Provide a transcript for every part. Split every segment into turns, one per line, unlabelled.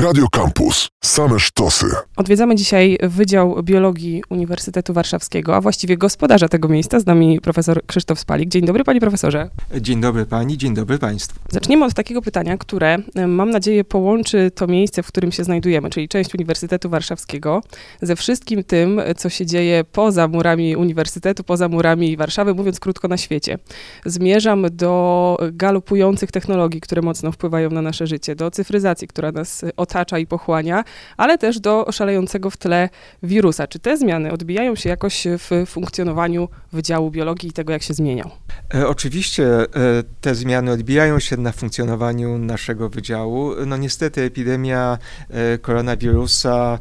Radio Campus. Same sztosy.
Odwiedzamy dzisiaj Wydział Biologii Uniwersytetu Warszawskiego, a właściwie gospodarza tego miejsca, z nami profesor Krzysztof Spalik. Dzień dobry, panie profesorze.
Dzień dobry pani, dzień dobry państwu.
Zaczniemy od takiego pytania, które mam nadzieję połączy to miejsce, w którym się znajdujemy, czyli część Uniwersytetu Warszawskiego, ze wszystkim tym, co się dzieje poza murami Uniwersytetu, poza murami Warszawy, mówiąc krótko na świecie. Zmierzam do galopujących technologii, które mocno wpływają na nasze życie, do cyfryzacji, która nas otacza i pochłania, ale też do szalejącego w tle wirusa. Czy te zmiany odbijają się jakoś w funkcjonowaniu Wydziału Biologii i tego, jak się zmieniał?
E, oczywiście e, te zmiany odbijają się na funkcjonowaniu naszego wydziału. No niestety epidemia e, koronawirusa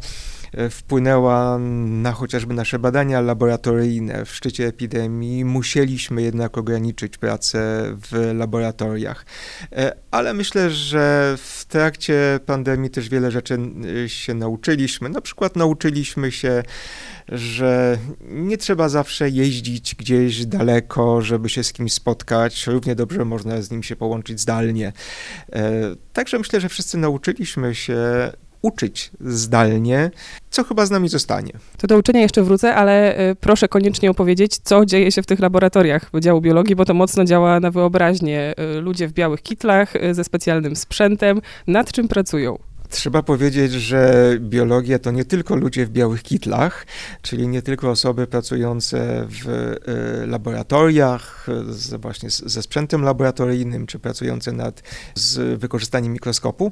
wpłynęła na chociażby nasze badania laboratoryjne. W szczycie epidemii musieliśmy jednak ograniczyć pracę w laboratoriach. E, ale myślę, że w trakcie pandemii też wiele rzeczy e, się nauczyliśmy. Na przykład nauczyliśmy się, że nie trzeba zawsze jeździć gdzieś daleko, żeby się z kimś spotkać. Równie dobrze można z nim się połączyć zdalnie. Także myślę, że wszyscy nauczyliśmy się uczyć zdalnie, co chyba z nami zostanie.
To do uczenia jeszcze wrócę, ale y, proszę koniecznie opowiedzieć, co dzieje się w tych laboratoriach Wydziału Biologii, bo to mocno działa na wyobraźnię. Y, ludzie w białych kitlach y, ze specjalnym sprzętem, nad czym pracują?
Trzeba powiedzieć, że biologia to nie tylko ludzie w białych kitlach, czyli nie tylko osoby pracujące w y, laboratoriach, z, właśnie ze sprzętem laboratoryjnym, czy pracujące nad z wykorzystaniem mikroskopu,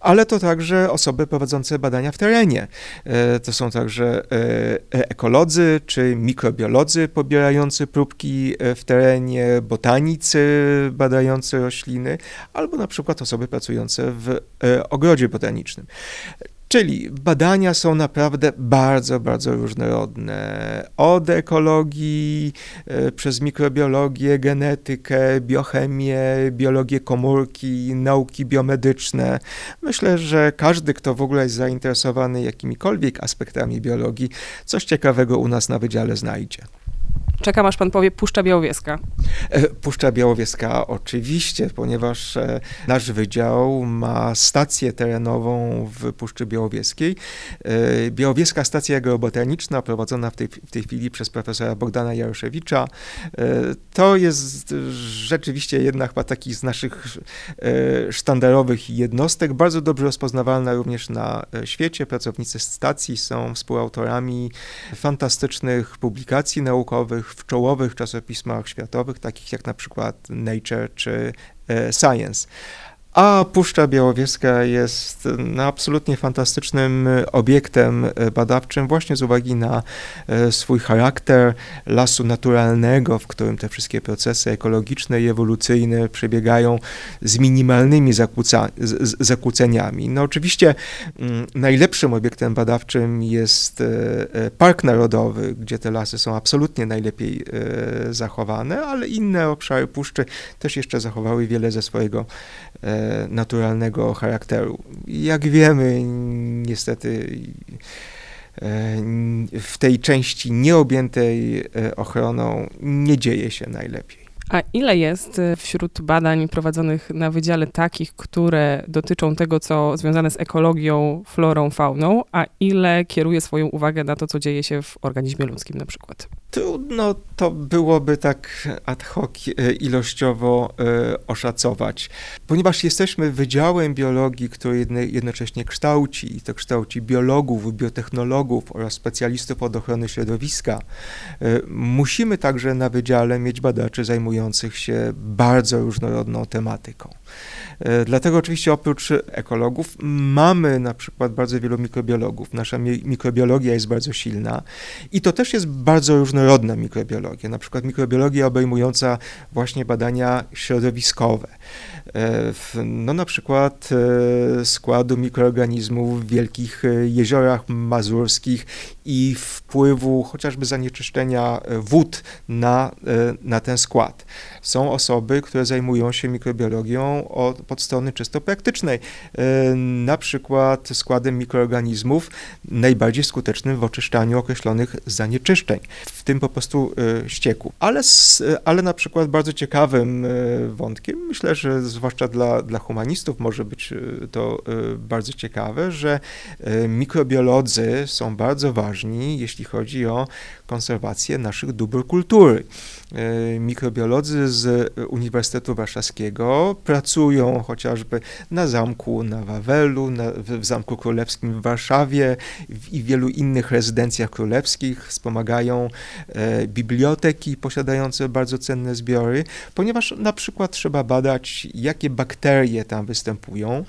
ale to także osoby prowadzące badania w terenie. Y, to są także y, ekolodzy, czy mikrobiolodzy pobierający próbki w terenie, botanicy badający rośliny, albo na przykład osoby pracujące w ogrodzie botanicznym. Czyli badania są naprawdę bardzo, bardzo różnorodne. Od ekologii, e, przez mikrobiologię, genetykę, biochemię, biologię komórki, nauki biomedyczne. Myślę, że każdy, kto w ogóle jest zainteresowany jakimikolwiek aspektami biologii, coś ciekawego u nas na wydziale znajdzie.
Czekam, aż pan powie Puszcza Białowieska.
E, Puszcza Białowieska oczywiście, ponieważ e, nasz wydział ma stację terenową w Puszczy Białowieskiej. E, Białowieska Stacja Geobotaniczna, prowadzona w tej, w tej chwili przez profesora Bogdana Jaroszewicza, to jest rzeczywiście jedna chyba takich z naszych sztandarowych jednostek, bardzo dobrze rozpoznawalna również na świecie. Pracownicy stacji są współautorami fantastycznych publikacji naukowych, w czołowych czasopismach światowych, takich jak na przykład Nature czy e, Science. A Puszcza Białowieska jest no, absolutnie fantastycznym obiektem badawczym właśnie z uwagi na e, swój charakter lasu naturalnego, w którym te wszystkie procesy ekologiczne i ewolucyjne przebiegają z minimalnymi zakłóca, z, zakłóceniami. No oczywiście mm, najlepszym obiektem badawczym jest e, e, Park Narodowy, gdzie te lasy są absolutnie najlepiej zachowane, ale inne obszary puszczy też jeszcze zachowały wiele ze swojego naturalnego charakteru. Jak wiemy, niestety e, w tej części nieobjętej e, ochroną nie dzieje się najlepiej.
A ile jest e, wśród badań prowadzonych na wydziale takich, które dotyczą tego, co związane z ekologią, florą, fauną, a ile kieruje swoją uwagę na to, co dzieje się w organizmie ludzkim na przykład?
Trudno to byłoby tak ad hoc e, ilościowo e, oszacować, ponieważ jesteśmy Wydziałem Biologii, który jednocześnie kształci, i to kształci biologów, biotechnologów oraz specjalistów od ochrony środowiska. E, musimy także na wydziale mieć badaczy zajmujących się bardzo różnorodną tematyką. Dlatego oczywiście oprócz ekologów mamy na przykład bardzo wielu mikrobiologów. Nasza mikrobiologia jest bardzo silna i to też jest bardzo różnorodna mikrobiologia. Na przykład mikrobiologia obejmująca właśnie badania środowiskowe. E, no na przykład e, składu mikroorganizmów w wielkich jeziorach mazurskich i wpływu chociażby zanieczyszczenia wód na, na ten skład. Są osoby, które zajmują się mikrobiologią od, od strony czysto praktycznej, e, na przykład składem mikroorganizmów najbardziej skutecznym w oczyszczaniu określonych zanieczyszczeń. W tym tym po prostu ścieku. Ale, ale na przykład bardzo ciekawym wątkiem, myślę, że zwłaszcza dla, dla humanistów może być to bardzo ciekawe, że mikrobiolodzy są bardzo ważni, jeśli chodzi o konserwację naszych dóbr kultury. E, mikrobiolodzy z Uniwersytetu Warszawskiego pracują chociażby na zamku na Wawelu, na, w Zamku Królewskim w Warszawie i wielu innych rezydencjach królewskich, wspomagają e, biblioteki posiadające bardzo cenne zbiory, ponieważ na przykład trzeba badać, jakie bakterie tam występują.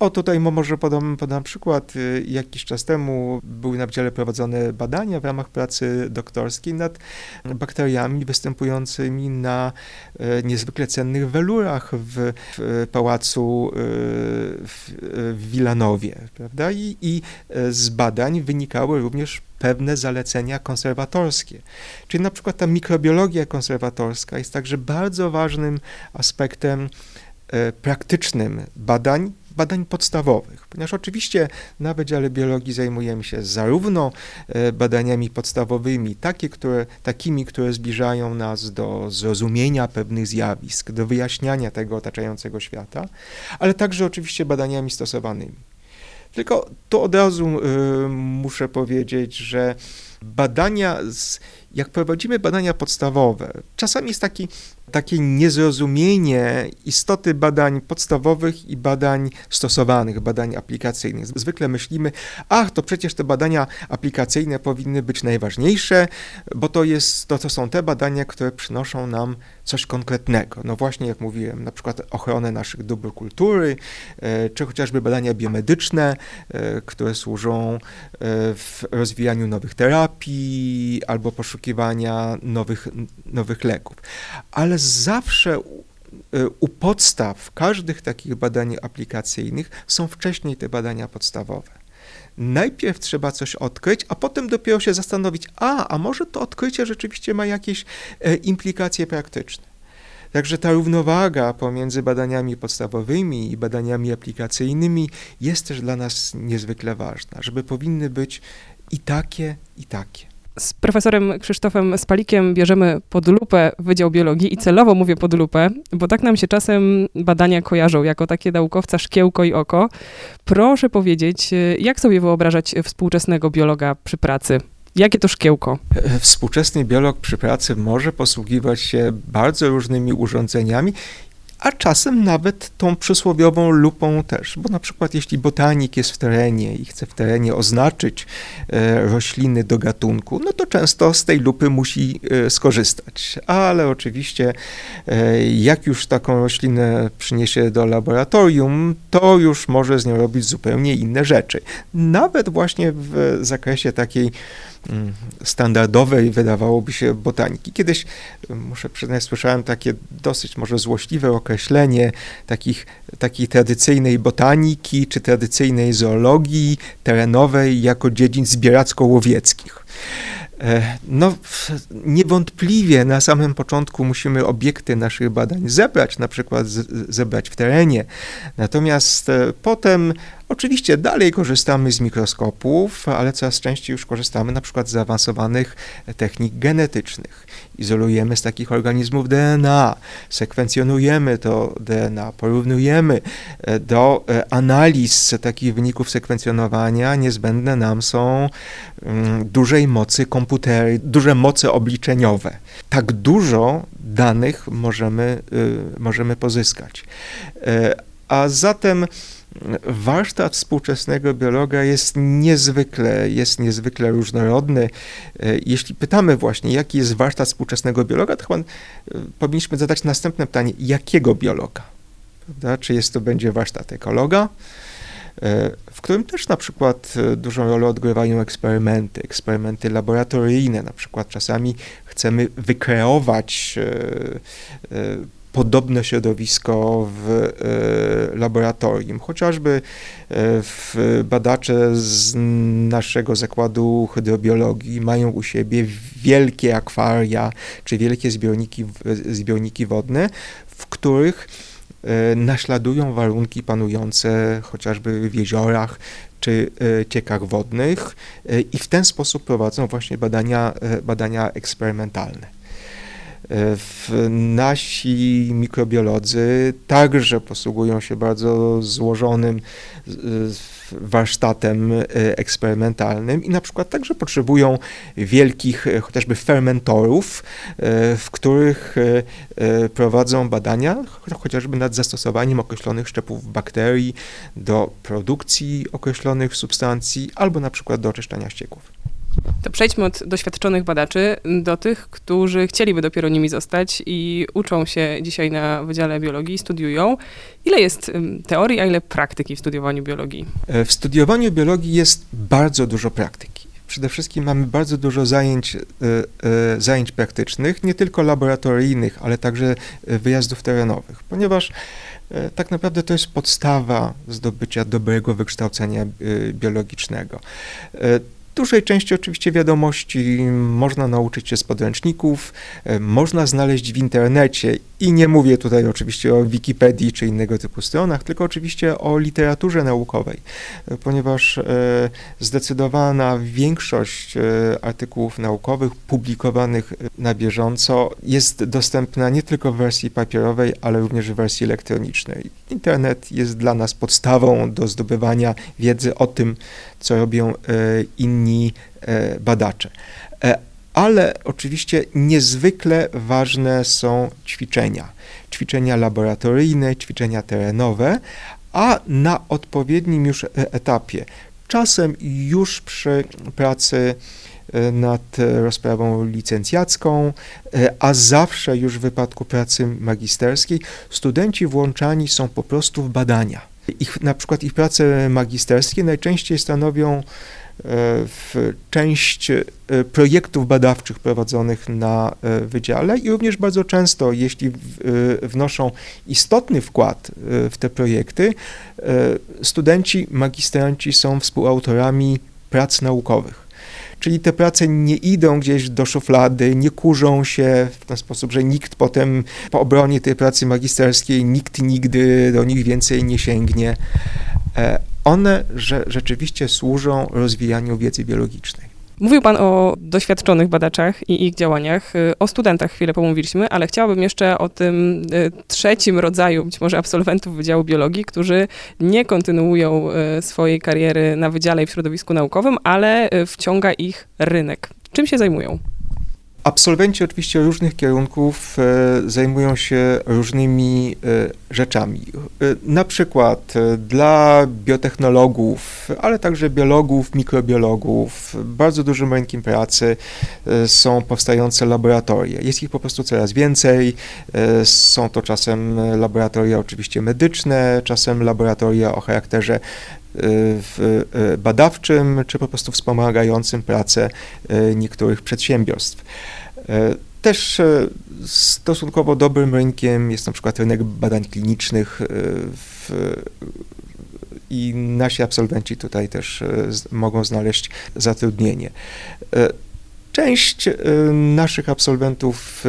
O, tutaj może podam, podam przykład. Y, jakiś czas temu były na wydziale prowadzone badania w ramach pracy doktorskiej nad bakteriami występującymi na e, niezwykle cennych welurach w, w pałacu e, w, w Wilanowie, prawda? I, I z badań wynikały również pewne zalecenia konserwatorskie. Czyli na przykład ta mikrobiologia konserwatorska jest także bardzo ważnym aspektem praktycznym badań badań podstawowych, ponieważ oczywiście na Wydziale Biologii zajmujemy się zarówno e, badaniami podstawowymi, takie, które, takimi, które zbliżają nas do zrozumienia pewnych zjawisk, do wyjaśniania tego otaczającego świata, ale także oczywiście badaniami stosowanymi. Tylko tu od razu y, muszę powiedzieć, że badania, z, jak prowadzimy badania podstawowe, czasami jest taki takie niezrozumienie istoty badań podstawowych i badań stosowanych, badań aplikacyjnych. Zwykle myślimy, ach, to przecież te badania aplikacyjne powinny być najważniejsze, bo to, jest, to, to są te badania, które przynoszą nam coś konkretnego. No właśnie, jak mówiłem, na przykład ochronę naszych dóbr kultury, e, czy chociażby badania biomedyczne, e, które służą e, w rozwijaniu nowych terapii albo poszukiwania nowych, nowych leków. Ale zawsze u podstaw każdych takich badań aplikacyjnych są wcześniej te badania podstawowe. Najpierw trzeba coś odkryć, a potem dopiero się zastanowić, a, a może to odkrycie rzeczywiście ma jakieś e, implikacje praktyczne. Także ta równowaga pomiędzy badaniami podstawowymi i badaniami aplikacyjnymi jest też dla nas niezwykle ważna, żeby powinny być i takie, i takie.
Z profesorem Krzysztofem Spalikiem bierzemy pod lupę Wydział Biologii i celowo mówię pod lupę, bo tak nam się czasem badania kojarzą jako takie naukowca szkiełko i oko. Proszę powiedzieć, jak sobie wyobrażać współczesnego biologa przy pracy? Jakie to szkiełko?
Współczesny biolog przy pracy może posługiwać się bardzo różnymi urządzeniami a czasem nawet tą przysłowiową lupą też, bo na przykład jeśli botanik jest w terenie i chce w terenie oznaczyć e, rośliny do gatunku, no to często z tej lupy musi e, skorzystać. Ale oczywiście e, jak już taką roślinę przyniesie do laboratorium, to już może z nią robić zupełnie inne rzeczy. Nawet właśnie w zakresie takiej Mm, standardowej, wydawałoby się, botaniki. Kiedyś, muszę przyznać, słyszałem takie dosyć może złośliwe określenie takich, takiej tradycyjnej botaniki czy tradycyjnej zoologii terenowej jako dziedzin zbieracko-łowieckich. E, no, niewątpliwie na samym początku musimy obiekty naszych badań zebrać, na przykład zebrać w terenie. Natomiast e, potem Oczywiście dalej korzystamy z mikroskopów, ale coraz częściej już korzystamy na przykład z zaawansowanych technik genetycznych. Izolujemy z takich organizmów DNA, sekwencjonujemy to DNA, porównujemy e, do e, analiz takich wyników sekwencjonowania. Niezbędne nam są mm, dużej mocy komputery, duże moce obliczeniowe. Tak dużo danych możemy, y, możemy pozyskać. A zatem warsztat współczesnego biologa jest niezwykle, jest niezwykle różnorodny. E, jeśli pytamy właśnie, jaki jest warsztat współczesnego biologa, to chyba e, powinniśmy zadać następne pytanie, jakiego biologa? Prawda? Czy jest to będzie warsztat ekologa, e, w którym też na przykład dużą rolę odgrywają eksperymenty, eksperymenty laboratoryjne. Na przykład czasami chcemy wykreować podobne środowisko w e, laboratorium. Chociażby e, w badacze z naszego zakładu hydrobiologii mają u siebie wielkie akwaria czy wielkie zbiorniki, zbiorniki wodne, w których e, naśladują warunki panujące chociażby w jeziorach czy ciekach wodnych i w ten sposób prowadzą właśnie badania, badania eksperymentalne. Nasi mikrobiolodzy także posługują się bardzo złożonym warsztatem e, eksperymentalnym i na przykład także potrzebują wielkich e, chociażby fermentorów, e, w których prowadzą badania chociażby nad zastosowaniem określonych szczepów bakterii do produkcji określonych substancji albo na przykład do oczyszczania ścieków.
To przejdźmy od doświadczonych badaczy do tych, którzy chcieliby dopiero nimi zostać i uczą się dzisiaj na Wydziale Biologii, studiują. Ile jest teorii, a ile praktyki w studiowaniu biologii?
E, w studiowaniu biologii jest bardzo dużo praktyki. Przede wszystkim mamy bardzo dużo zajęć, e, e, zajęć praktycznych, nie tylko laboratoryjnych, ale także wyjazdów terenowych, ponieważ tak naprawdę to jest podstawa zdobycia dobrego wykształcenia biologicznego dużej części oczywiście wiadomości można nauczyć się z podręczników, e, można znaleźć w internecie i nie mówię tutaj oczywiście o Wikipedii czy innego typu stronach, tylko oczywiście o literaturze naukowej, e, ponieważ e, zdecydowana większość artykułów naukowych publikowanych na bieżąco jest dostępna nie tylko w wersji papierowej, ale również w wersji elektronicznej. Internet jest dla nas podstawą do zdobywania wiedzy o tym, co robią inni inni e, badacze. E, ale oczywiście niezwykle ważne są ćwiczenia. Ćwiczenia laboratoryjne, ćwiczenia terenowe, a na odpowiednim już e, etapie, czasem już przy pracy nad rozprawą licencjacką, a zawsze już w wypadku pracy magisterskiej, studenci włączani są po prostu w badania. Ich, na przykład ich prace magisterskie najczęściej stanowią w część e, projektów badawczych prowadzonych na e, wydziale i również bardzo często, jeśli e, wnoszą istotny wkład w te projekty, studenci, magistranci są współautorami prac naukowych. Czyli te prace nie idą gdzieś do szuflady, nie kurzą się w ten sposób, że nikt potem po obronie tej pracy magisterskiej, nikt nigdy do nich więcej nie sięgnie one że rzeczywiście służą rozwijaniu wiedzy biologicznej.
Mówił Pan o doświadczonych badaczach i ich działaniach. O studentach chwilę pomówiliśmy, ale chciałabym jeszcze o tym y, trzecim rodzaju, być może absolwentów Wydziału Biologii, którzy nie kontynuują y, swojej kariery na wydziale i w środowisku naukowym, ale y, wciąga ich rynek. Czym się zajmują?
Absolwenci oczywiście różnych kierunków e, zajmują się różnymi e, rzeczami. E, na przykład dla biotechnologów, ale także biologów, mikrobiologów, bardzo dużym rynkiem pracy są powstające laboratoria. Jest ich po prostu coraz więcej. Są to czasem laboratoria oczywiście medyczne, czasem laboratoria o charakterze badawczym, czy po prostu wspomagającym pracę niektórych przedsiębiorstw. E, też e, stosunkowo dobrym rynkiem jest na przykład rynek badań klinicznych e, w, i nasi absolwenci tutaj też mogą znaleźć zatrudnienie. Część naszych absolwentów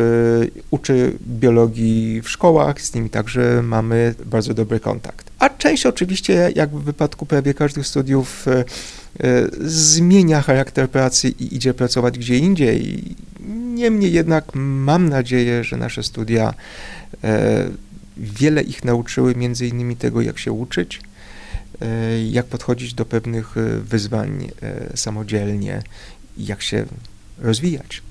uczy biologii w szkołach, z nimi także mamy bardzo dobry kontakt. A część oczywiście, jak w wypadku prawie każdych studiów, zmienia charakter pracy i idzie pracować gdzie indziej Niemniej jednak mam nadzieję, że nasze studia e, wiele ich nauczyły, między innymi tego, jak się uczyć, e, jak podchodzić do pewnych e, wyzwań samodzielnie jak się rozwijać.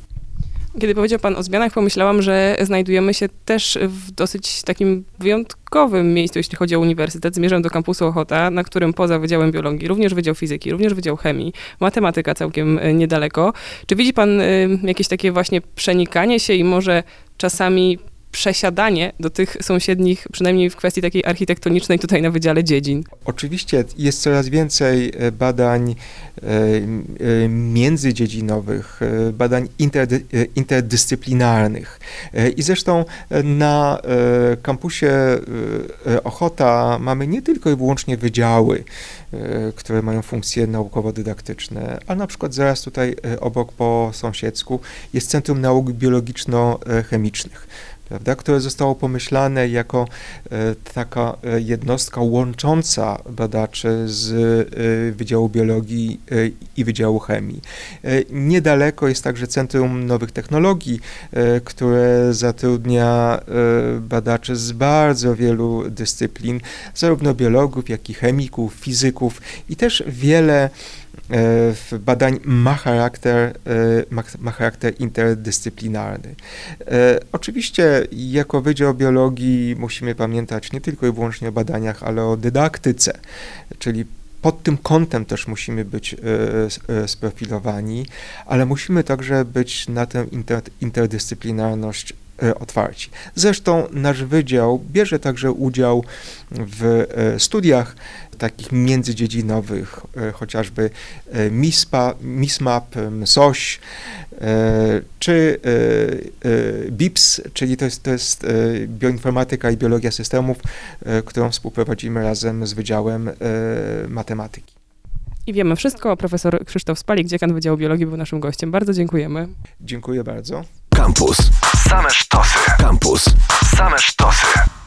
Kiedy powiedział Pan o zmianach, pomyślałam, że znajdujemy się też w dosyć takim wyjątkowym miejscu, jeśli chodzi o uniwersytet. Zmierzam do kampusu Ochota, na którym poza Wydziałem Biologii, również Wydział Fizyki, również Wydział Chemii, matematyka całkiem e, niedaleko. Czy widzi Pan e, jakieś takie właśnie przenikanie się i może czasami przesiadanie do tych sąsiednich, przynajmniej w kwestii takiej architektonicznej tutaj na Wydziale Dziedzin?
Oczywiście jest coraz więcej e, badań e, e, międzydziedzinowych, badań interdy, interdyscyplinarnych. I zresztą na kampusie Ochota mamy nie tylko i wyłącznie wydziały, które mają funkcje naukowo-dydaktyczne, ale na przykład zaraz tutaj obok po sąsiedzku jest Centrum Nauk Biologiczno-Chemicznych prawda, które zostało pomyślane jako taka jednostka łącząca badaczy z Wydziału Biologii i Wydziału Chemii. Niedaleko jest także Centrum Nowych Technologii, które zatrudnia badaczy z bardzo wielu dyscyplin, zarówno biologów, jak i chemików, fizyków i też wiele e, badań ma charakter, e, ma charakter interdyscyplinarny. E, oczywiście jako Wydział Biologii musimy pamiętać nie tylko i wyłącznie o badaniach, ale o dydaktyce, czyli pod tym kątem też musimy być sprofilowani, ale musimy także być na tę inter, interdyscyplinarność E, otwarci. Zresztą nasz wydział bierze także udział w e, studiach takich międzydziedzinowych, e, chociażby MISPA, MISMAP, SOŚ, czy BIPS, czyli to jest, to jest bioinformatyka i biologia systemów, którą współprowadzimy razem z Wydziałem Matematyki.
I wiemy wszystko. Profesor Krzysztof Spalik, dziekan Wydziału Biologii, był naszym gościem. Bardzo dziękujemy.
Dziękuję bardzo.
Campus. Same sztosy. Campus. Same sztosy.